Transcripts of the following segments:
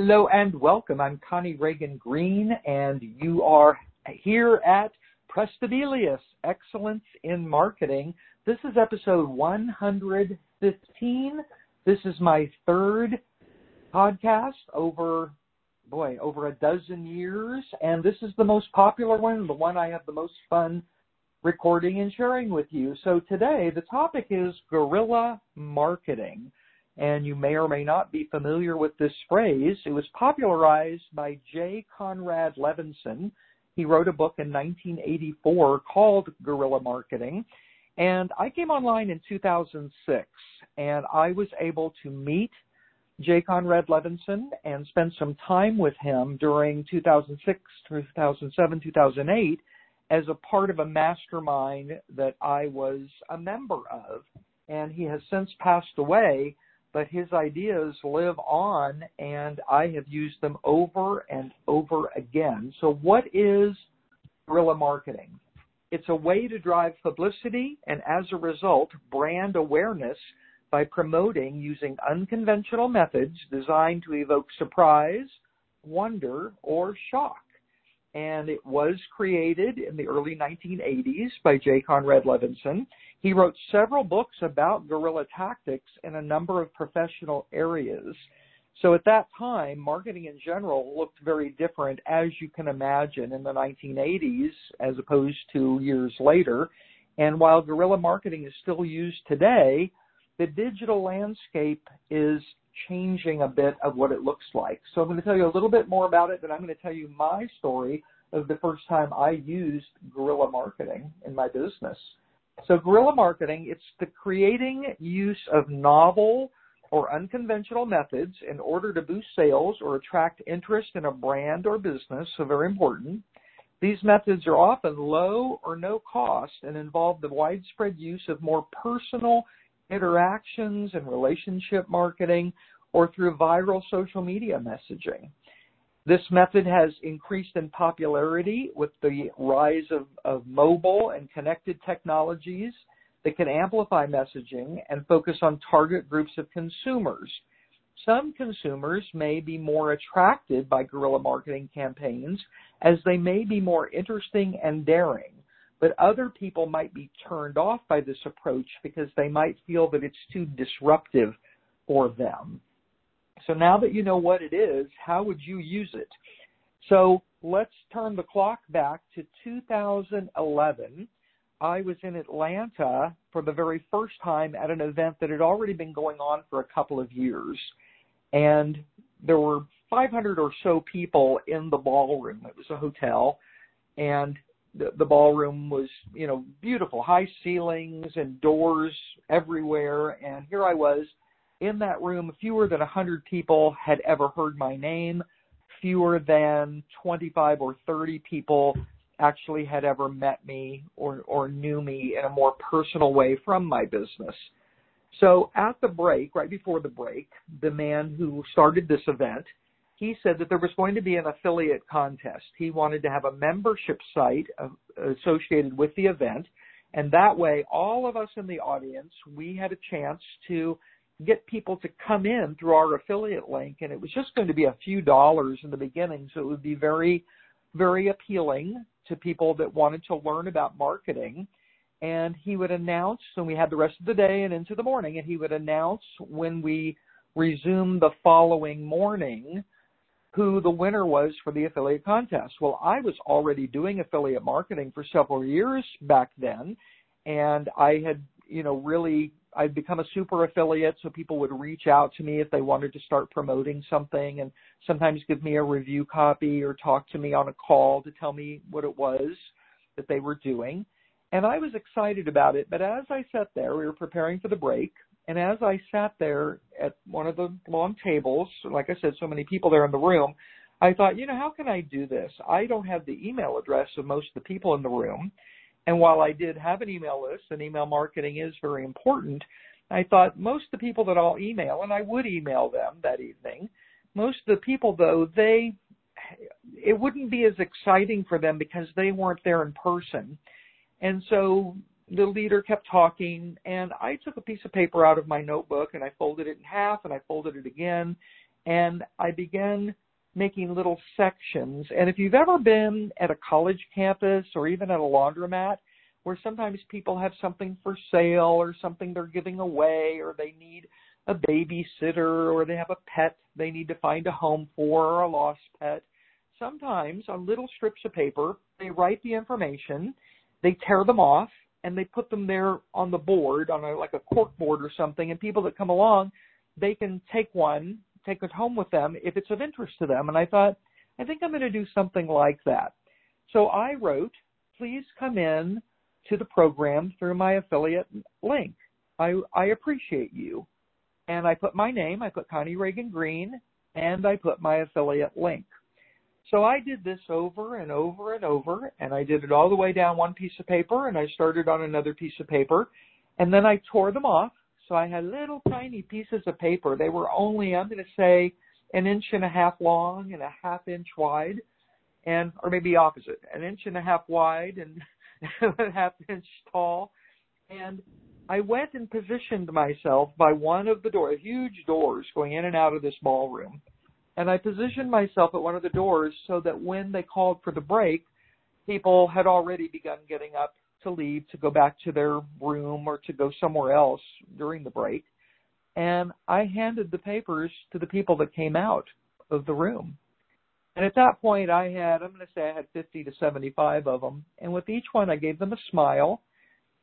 Hello and welcome. I'm Connie Ragen Green, and you are here at Praestabilis Excellence in Marketing. This is episode 115. This is my third podcast over, boy, over a dozen years, and this is the most popular one, the one I have the most fun recording and sharing with you. So today, the topic is guerrilla marketing and you may or may not be familiar with this phrase. It was popularized by Jay Conrad Levinson. He wrote a book in 1984 called Guerrilla Marketing. And I came online in 2006 and I was able to meet Jay Conrad Levinson and spend some time with him during 2006, 2007, 2008 as a part of a mastermind that I was a member of. And he has since passed away but his ideas live on and I have used them over and over again. So what is guerrilla marketing? It's a way to drive publicity and as a result, brand awareness by promoting using unconventional methods designed to evoke surprise, wonder, or shock. And it was created in the early 1980s by Jay Conrad Levinson he wrote several books about guerrilla tactics in a number of professional areas. So at that time, marketing in general looked very different, as you can imagine, in the 1980s as opposed to years later. And while guerrilla marketing is still used today, the digital landscape is changing a bit of what it looks like. So I'm going to tell you a little bit more about it, but I'm going to tell you my story of the first time I used guerrilla marketing in my business. So guerrilla marketing, it's the creating use of novel or unconventional methods in order to boost sales or attract interest in a brand or business, so very important. These methods are often low or no cost and involve the widespread use of more personal interactions and relationship marketing or through viral social media messaging. This method has increased in popularity with the rise of, of mobile and connected technologies that can amplify messaging and focus on target groups of consumers. Some consumers may be more attracted by guerrilla marketing campaigns as they may be more interesting and daring, but other people might be turned off by this approach because they might feel that it's too disruptive for them. So now that you know what it is, how would you use it? So let's turn the clock back to 2011. I was in Atlanta for the very first time at an event that had already been going on for a couple of years. And there were 500 or so people in the ballroom. It was a hotel. And the, the ballroom was, you know, beautiful, high ceilings and doors everywhere. And here I was in that room, fewer than 100 people had ever heard my name. Fewer than 25 or 30 people actually had ever met me or, or knew me in a more personal way from my business. So at the break, right before the break, the man who started this event, he said that there was going to be an affiliate contest. He wanted to have a membership site uh, associated with the event. And that way, all of us in the audience, we had a chance to get people to come in through our affiliate link and it was just going to be a few dollars in the beginning so it would be very very appealing to people that wanted to learn about marketing and he would announce and we had the rest of the day and into the morning and he would announce when we resumed the following morning who the winner was for the affiliate contest well i was already doing affiliate marketing for several years back then and i had you know really I'd become a super affiliate, so people would reach out to me if they wanted to start promoting something and sometimes give me a review copy or talk to me on a call to tell me what it was that they were doing. And I was excited about it, but as I sat there, we were preparing for the break, and as I sat there at one of the long tables, like I said, so many people there in the room, I thought, you know, how can I do this? I don't have the email address of most of the people in the room. And while I did have an email list and email marketing is very important, I thought most of the people that I'll email, and I would email them that evening, most of the people though, they, it wouldn't be as exciting for them because they weren't there in person. And so the leader kept talking and I took a piece of paper out of my notebook and I folded it in half and I folded it again and I began making little sections. And if you've ever been at a college campus or even at a laundromat, where sometimes people have something for sale or something they're giving away or they need a babysitter or they have a pet they need to find a home for or a lost pet. Sometimes on little strips of paper, they write the information, they tear them off, and they put them there on the board, on a, like a cork board or something, and people that come along, they can take one, take it home with them if it's of interest to them. And I thought, I think I'm going to do something like that. So I wrote, please come in to the program through my affiliate link. I, I appreciate you. And I put my name, I put Connie Ragen Green, and I put my affiliate link. So I did this over and over and over, and I did it all the way down one piece of paper, and I started on another piece of paper, and then I tore them off. So I had little tiny pieces of paper. They were only, I'm going to say, an inch and a half long and a half inch wide, and or maybe opposite, an inch and a half wide and a half inch tall. And I went and positioned myself by one of the doors, huge doors going in and out of this ballroom. And I positioned myself at one of the doors so that when they called for the break, people had already begun getting up to leave to go back to their room or to go somewhere else during the break. And I handed the papers to the people that came out of the room. And at that point, I had, I'm going to say I had 50 to 75 of them. And with each one, I gave them a smile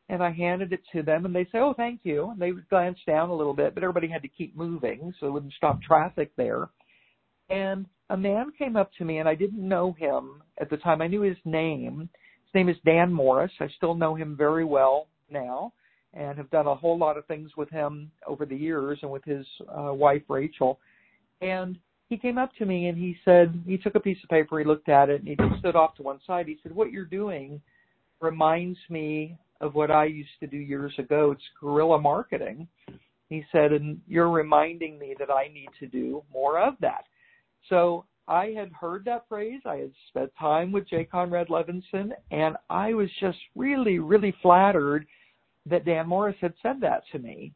and I handed it to them, and they say, "Oh, thank you." And they would glance down a little bit, but everybody had to keep moving, so it wouldn't stop traffic there. And a man came up to me, and I didn't know him at the time. I knew his name. His name is Dan Morris. I still know him very well now, and have done a whole lot of things with him over the years, and with his uh, wife Rachel. And he came up to me and he said, he took a piece of paper, he looked at it, and he just stood off to one side. He said, "What you're doing." reminds me of what I used to do years ago. It's guerrilla marketing. He said, and you're reminding me that I need to do more of that. So I had heard that phrase. I had spent time with Jay Conrad Levinson, and I was just really, really flattered that Dan Morris had said that to me.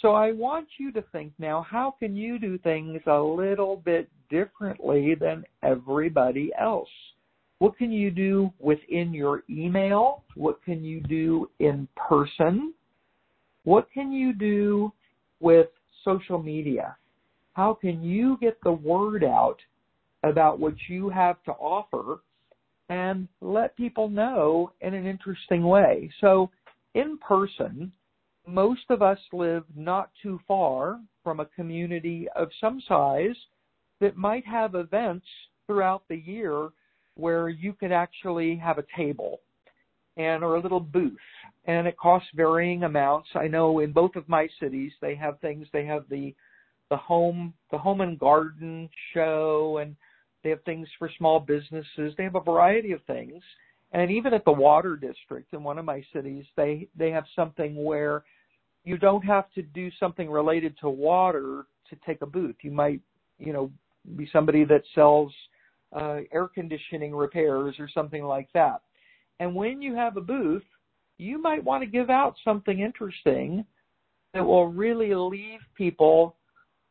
So I want you to think now, how can you do things a little bit differently than everybody else? What can you do within your email? What can you do in person? What can you do with social media? How can you get the word out about what you have to offer and let people know in an interesting way? So, in person, most of us live not too far from a community of some size that might have events throughout the year where you can actually have a table and or a little booth and it costs varying amounts i know in both of my cities they have things they have the the home the home and garden show and they have things for small businesses. They have a variety of things. And even at the water district in one of my cities they they have something where you don't have to do something related to water to take a booth. You might you know be somebody that sells uh, air conditioning repairs or something like that. And when you have a booth, you might want to give out something interesting that will really leave people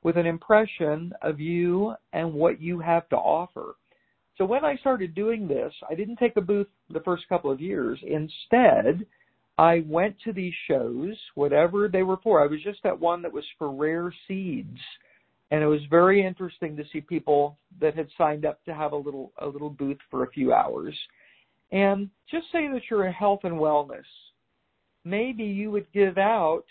with an impression of you and what you have to offer. So when I started doing this, I didn't take a booth the first couple of years. Instead, I went to these shows, whatever they were for. I was just at one that was for rare seeds and it was very interesting to see people that had signed up to have a little a little booth for a few hours and just say that you're in health and wellness maybe you would give out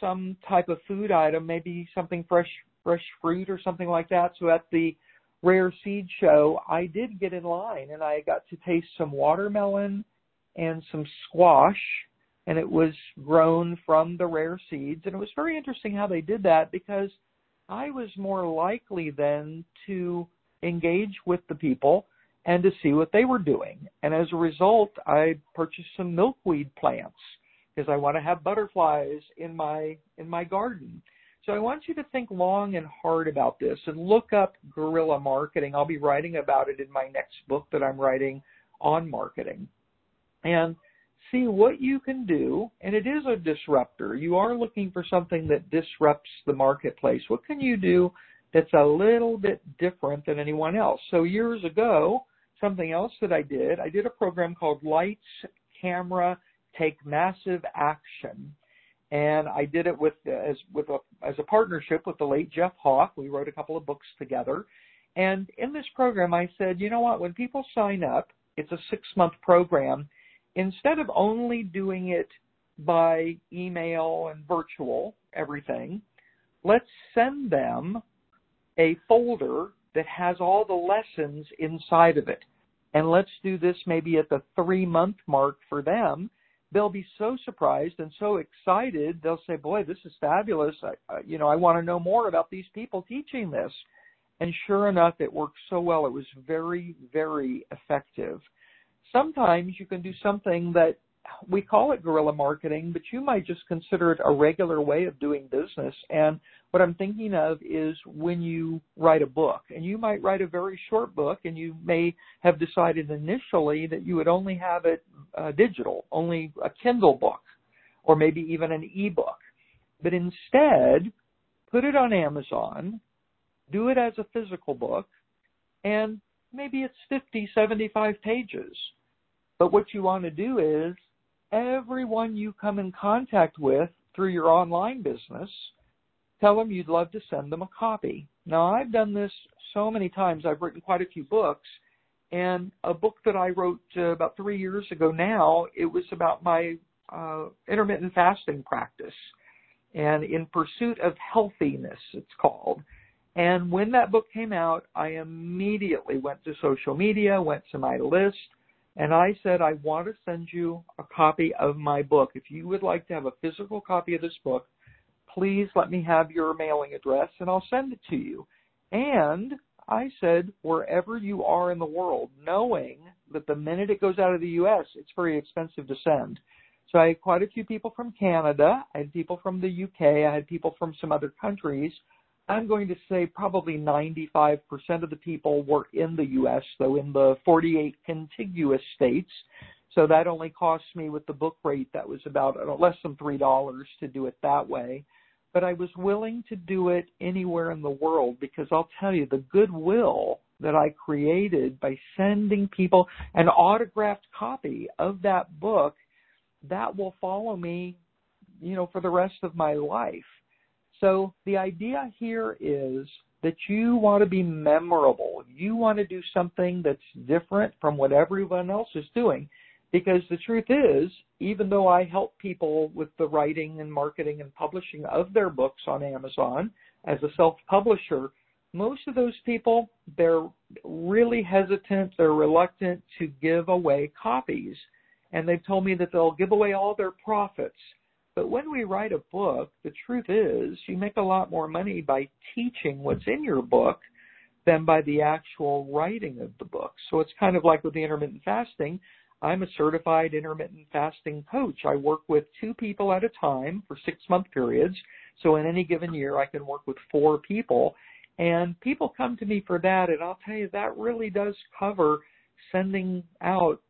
some type of food item maybe something fresh fresh fruit or something like that. So at the rare seed show i did get in line and i got to taste some watermelon and some squash and it was grown from the rare seeds. And it was very interesting how they did that because I was more likely then to engage with the people and to see what they were doing. And as a result, I purchased some milkweed plants because I want to have butterflies in my in my garden. So I want you to think long and hard about this and look up guerrilla marketing. I'll be writing about it in my next book that I'm writing on marketing. And see what you can do, and it is a disruptor. You are looking for something that disrupts the marketplace. What can you do that's a little bit different than anyone else. So years ago, something else that I did, I did a program called Lights, Camera, Take Massive Action. And I did it with as with a as a partnership with the late Geoff Hoff. We wrote a couple of books together. And in this program I said, you know what, when people sign up, it's a six month program, instead of only doing it by email and virtual everything, let's send them a folder that has all the lessons inside of it. And let's do this maybe at the three month mark for them. They'll be so surprised and so excited. They'll say, boy, this is fabulous. I, you know, I want to know more about these people teaching this. And sure enough, it worked so well. It was very, very effective. Sometimes you can do something that we call it guerrilla marketing, but you might just consider it a regular way of doing business. And what I'm thinking of is when you write a book, and you might write a very short book, and you may have decided initially that you would only have it uh, digital, only a Kindle book, or maybe even an ebook. But instead, put it on Amazon, do it as a physical book, and maybe it's 50, 75 pages. But what you want to do is everyone you come in contact with through your online business, tell them you'd love to send them a copy. Now, I've done this so many times. I've written quite a few books. And a book that I wrote uh, about three years ago now, it was about my uh, intermittent fasting practice and in pursuit of healthiness, it's called. And when that book came out, I immediately went to social media, went to my list, and I said, I want to send you a copy of my book. If you would like to have a physical copy of this book, please let me have your mailing address and I'll send it to you. And I said, wherever you are in the world, knowing that the minute it goes out of the U.S., it's very expensive to send. So I had quite a few people from Canada. I had people from the UK. I had people from some other countries. I'm going to say probably 95% of the people were in the U.S., though in the 48 contiguous states. So that only cost me with the book rate that was about uh, less than $3 to do it that way. But I was willing to do it anywhere in the world because I'll tell you the goodwill that I created by sending people an autographed copy of that book that will follow me, you know, for the rest of my life. So the idea here is that you want to be memorable. You want to do something that's different from what everyone else is doing. Because the truth is, even though I help people with the writing and marketing and publishing of their books on Amazon as a self publisher, most of those people, they're really hesitant, they're reluctant to give away copies. And they've told me that they'll give away all their profits but when we write a book, the truth is you make a lot more money by teaching what's in your book than by the actual writing of the book. So it's kind of like with the intermittent fasting. I'm a certified intermittent fasting coach. I work with two people at a time for six month periods. So in any given year, I can work with four people. And people come to me for that. And I'll tell you, that really does cover sending out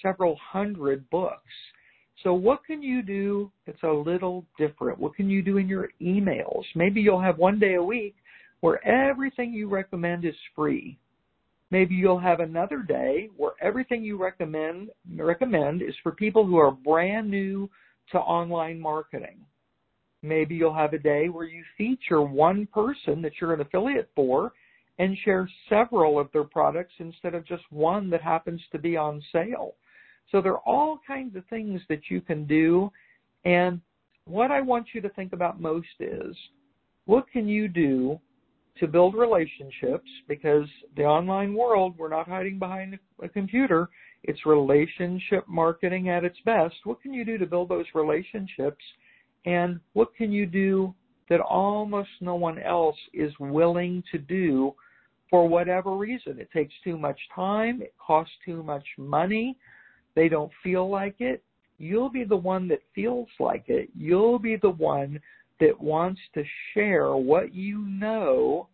several hundred books. So what can you do that's a little different? What can you do in your emails? Maybe you'll have one day a week where everything you recommend is free. Maybe you'll have another day where everything you recommend recommend is for people who are brand new to online marketing. Maybe you'll have a day where you feature one person that you're an affiliate for and share several of their products instead of just one that happens to be on sale. So there are all kinds of things that you can do. And what I want you to think about most is what can you do to build relationships? Because the online world, we're not hiding behind a computer. It's relationship marketing at its best. What can you do to build those relationships? And what can you do that almost no one else is willing to do for whatever reason? It takes too much time. It costs too much money they don't feel like it, you'll be the one that feels like it. You'll be the one that wants to share what you know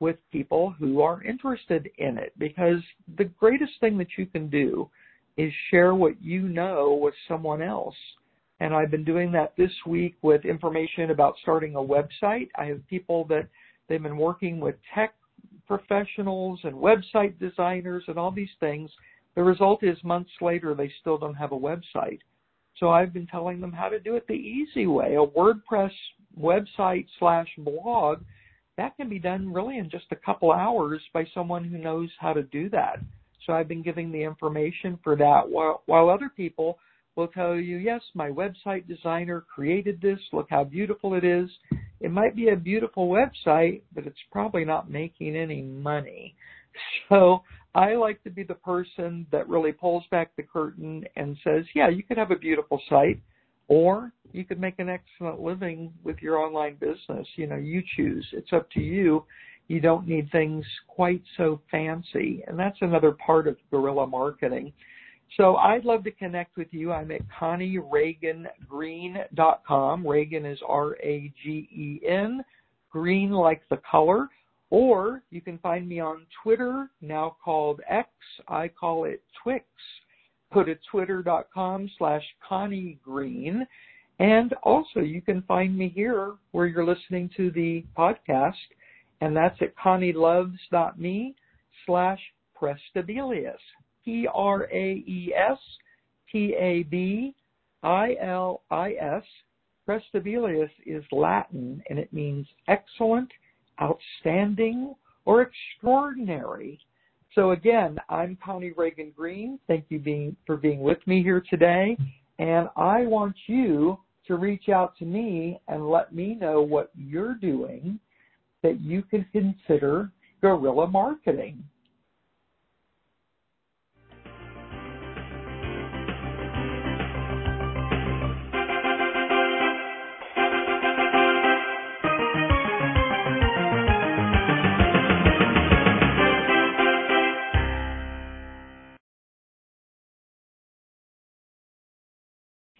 with people who are interested in it because the greatest thing that you can do is share what you know with someone else. And I've been doing that this week with information about starting a website. I have people that They've been working with tech professionals and website designers and all these things. The result is months later, they still don't have a website. So I've been telling them how to do it the easy way. A WordPress website slash blog, that can be done really in just a couple hours by someone who knows how to do that. So I've been giving the information for that while, while other people will tell you, yes, my website designer created this. Look how beautiful it is. It might be a beautiful website, but it's probably not making any money. So I like to be the person that really pulls back the curtain and says, yeah, you could have a beautiful site or you could make an excellent living with your online business. You know, you choose. It's up to you. You don't need things quite so fancy. And that's another part of guerrilla marketing. So I'd love to connect with you. I'm at ConnieRagenGreen.com. Ragen is R-A-G-E-N, green like the color. Or you can find me on Twitter, now called X. I call it Twix. Go to twitter.com slash Connie Green. And also you can find me here where you're listening to the podcast, and that's at connieloves.me slash Praestabilis. P R A E S T A B I L I S. Praestabilis is Latin and it means excellent, outstanding, or extraordinary. So again, I'm Connie Ragen Green. Thank you being, for being with me here today. And I want you to reach out to me and let me know what you're doing that you can consider guerrilla marketing.